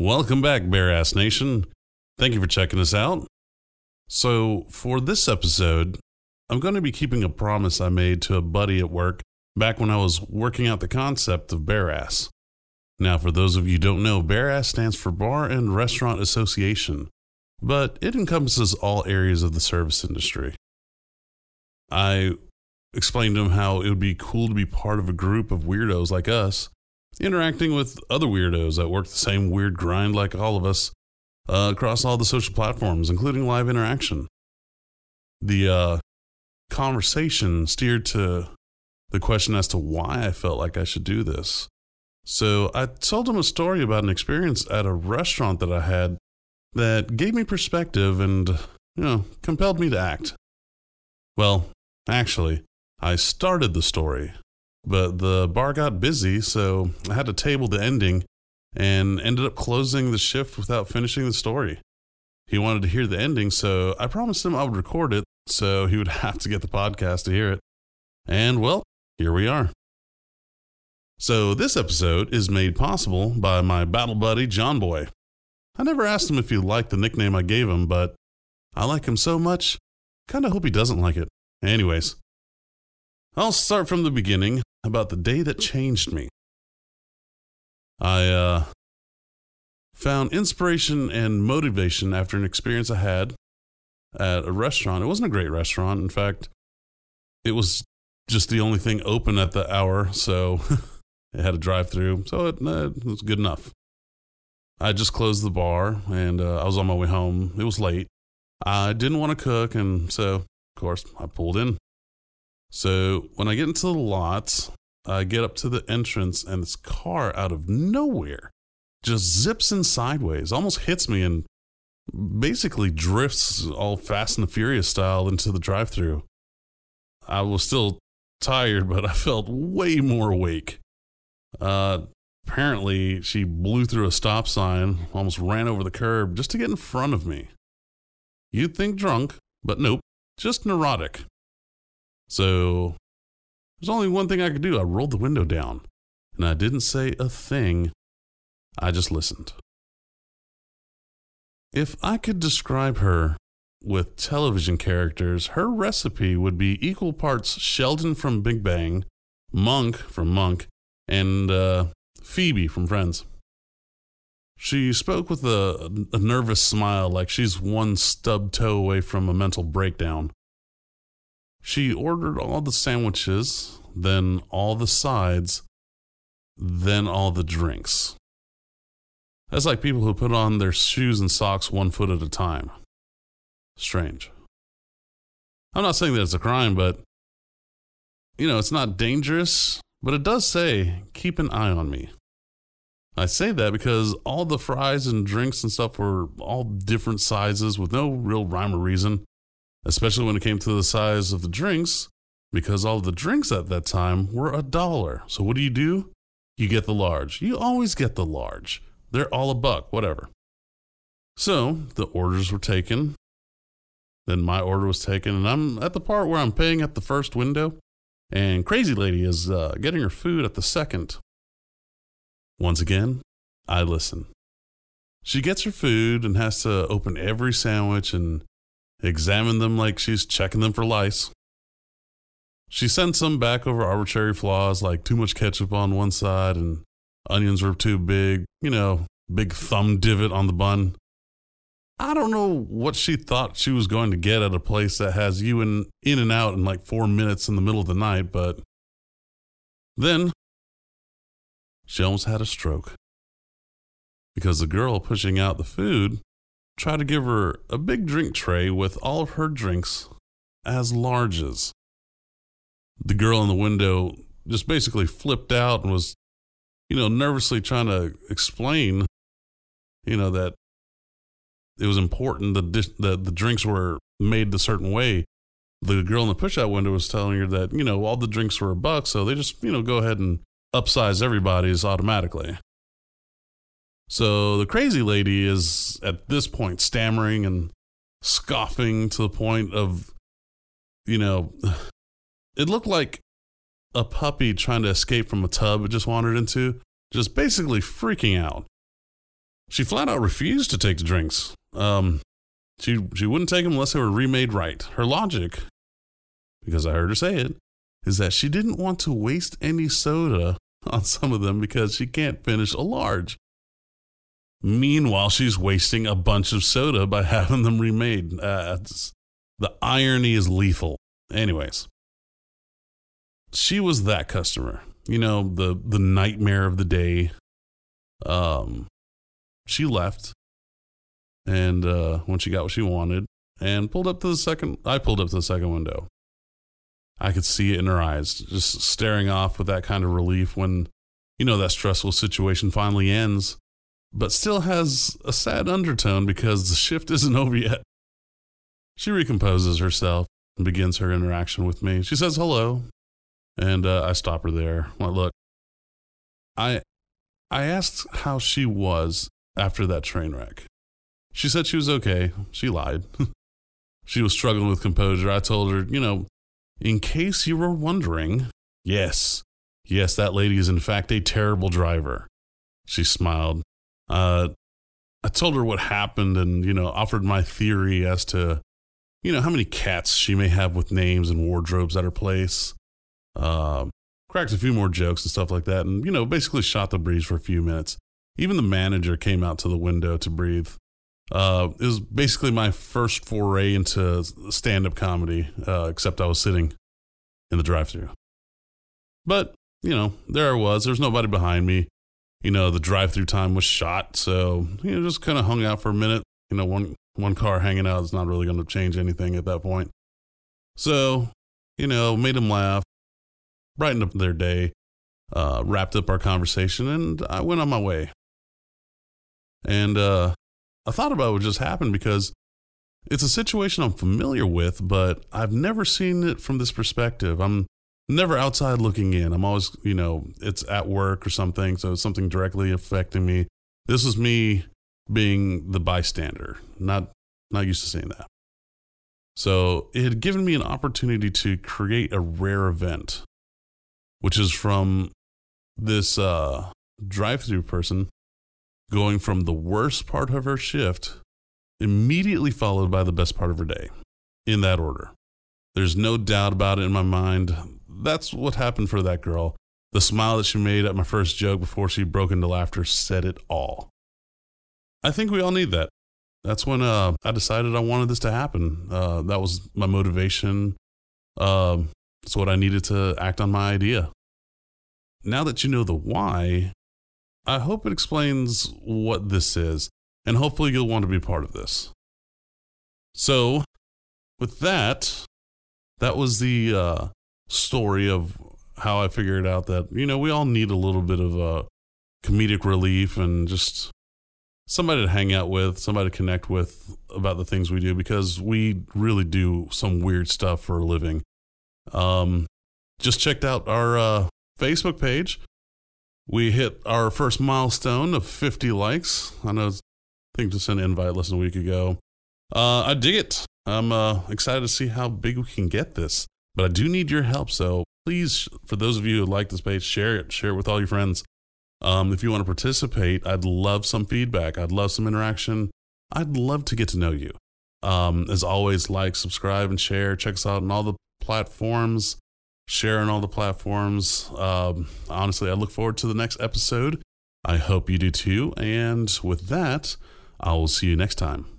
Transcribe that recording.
Welcome back, Bear Ass Nation. Thank you for checking us out. So, for this episode, I'm going to be keeping a promise I made to a buddy at work back when I was working out the concept of Bear Ass. Now, for those of you don't know, Bear Ass stands for Bar and Restaurant Association, but it encompasses all areas of the service industry. I explained to him how it would be cool to be part of a group of weirdos like us, interacting with other weirdos that work the same weird grind like all of us uh, across all the social platforms, including live interaction. The uh, conversation steered to the question as to why I felt like I should do this. So I told him a story about an experience at a restaurant that I had that gave me perspective and, you know, compelled me to act. Well, actually, I started the story, but the bar got busy, so I had to table the ending and ended up closing the shift without finishing the story. He wanted to hear the ending, so I promised him I would record it so he would have to get the podcast to hear it. And well, here we are. So, this episode is made possible by my battle buddy, John Boy. I never asked him if he liked the nickname I gave him, but I like him so much, kinda hope he doesn't like it. Anyways, I'll start from the beginning about the day that changed me. I uh, found inspiration and motivation after an experience I had at a restaurant. It wasn't a great restaurant. In fact, it was just the only thing open at the hour, so it had a drive through, so it, uh, it, was good enough. I just closed the bar and uh, I was on my way home. It was late. I didn't want to cook, and so, of course, I pulled in. So when I get into the lot, I get up to the entrance, and this car out of nowhere just zips in sideways, almost hits me, and basically drifts all Fast and the Furious style into the drive through. I was still tired, but I felt way more awake. Uh, apparently, she blew through a stop sign, almost ran over the curb just to get in front of me. You'd think drunk, but nope, just neurotic. So there's only one thing I could do. I rolled the window down and I didn't say a thing. I just listened. If I could describe her with television characters, her recipe would be equal parts Sheldon from Big Bang, Monk from Monk, and uh, Phoebe from Friends. She spoke with a, a nervous smile like she's one stub toe away from a mental breakdown. She ordered all the sandwiches, then all the sides, then all the drinks. That's like people who put on their shoes and socks one foot at a time. Strange. I'm not saying that it's a crime, but, you know, it's not dangerous, but it does say, keep an eye on me. I say that because all the fries and drinks and stuff were all different sizes with no real rhyme or reason especially when it came to the size of the drinks, because all the drinks at that time were a dollar. So what do you do? You get the large. You always get the large. They're all a buck, whatever. So the orders were taken. Then my order was taken, and I'm at the part where I'm paying at the first window, and Crazy Lady is uh, getting her food at the second. Once again, I listen. She gets her food and has to open every sandwich and examine them like she's checking them for lice. She sent some back over arbitrary flaws like too much ketchup on one side and onions were too big, you know, big thumb divot on the bun. I don't know what she thought she was going to get at a place that has you in, in and out in like four minutes in the middle of the night, but then she almost had a stroke. Because the girl pushing out the food try to give her a big drink tray with all of her drinks as larges. The girl in the window just basically flipped out and was, you know, nervously trying to explain, you know, that it was important that the, the drinks were made a certain way. The girl in the push out window was telling her that, you know, all the drinks were a buck, so they just, you know, go ahead and upsize everybody's automatically. So the crazy lady is at this point stammering and scoffing to the point of, you know, it looked like a puppy trying to escape from a tub it just wandered into, just basically freaking out. she flat out refused to take the drinks. Um, she she wouldn't take them unless they were remade right. Her logic, because I heard her say it, is that she didn't want to waste any soda on some of them because she can't finish a large. Meanwhile, she's wasting a bunch of soda by having them remade. Uh, the irony is lethal. Anyways, she was that customer. You know, the the nightmare of the day. Um, she left, and uh, when she got what she wanted, and pulled up to the second, I pulled up to the second window. I could see it in her eyes, just staring off with that kind of relief when, you know, that stressful situation finally ends, but still has a sad undertone because the shift isn't over yet. She recomposes herself and begins her interaction with me. She says hello, and uh, I stop her there. Well, look, I I asked how she was after that train wreck. She said she was okay. She lied. she was struggling with composure. I told her, you know, in case you were wondering, yes, yes, that lady is in fact a terrible driver. She smiled. Uh, I told her what happened and, you know, offered my theory as to, you know, how many cats she may have with names and wardrobes at her place. Uh, cracked a few more jokes and stuff like that, and, you know, basically shot the breeze for a few minutes. Even the manager came out to the window to breathe. Uh, it was basically my first foray into stand up comedy, uh, except I was sitting in the drive through. But, you know, there I was. There's nobody behind me. You know, the drive through time was shot. So, you know, just kind of hung out for a minute. You know, one, one car hanging out is not really going to change anything at that point. So, you know, made them laugh, brightened up their day, uh, wrapped up our conversation, and I went on my way. And uh, I thought about what just happened because it's a situation I'm familiar with, but I've never seen it from this perspective. I'm never outside looking in. I'm always, you know, it's at work or something, so it's something directly affecting me. This is me being the bystander, not not used to seeing that. So it had given me an opportunity to create a rare event, which is from this uh, drive-through person going from the worst part of her shift immediately followed by the best part of her day, in that order. There's no doubt about it in my mind. That's what happened for that girl. The smile that she made at my first joke before she broke into laughter said it all. I think we all need that. That's when uh, I decided I wanted this to happen. Uh, that was my motivation. Uh, it's what I needed to act on my idea. Now that you know the why, I hope it explains what this is, and hopefully you'll want to be part of this. So, with that, that was the uh, story of how I figured out that, you know, we all need a little bit of a uh, comedic relief and just somebody to hang out with, somebody to connect with about the things we do because we really do some weird stuff for a living. Um, just checked out our uh, Facebook page. We hit our first milestone of 50 likes. I know, I think just an invite less than a week ago. Uh, I dig it. I'm uh, excited to see how big we can get this. But I do need your help. So please, for those of you who like this page, share it. Share it with all your friends. Um, if you want to participate, I'd love some feedback. I'd love some interaction. I'd love to get to know you. Um, as always, like, subscribe, and share. Check us out on all the platforms sharing all the platforms. Um, honestly, I look forward to the next episode. I hope you do too. And with that, I will see you next time.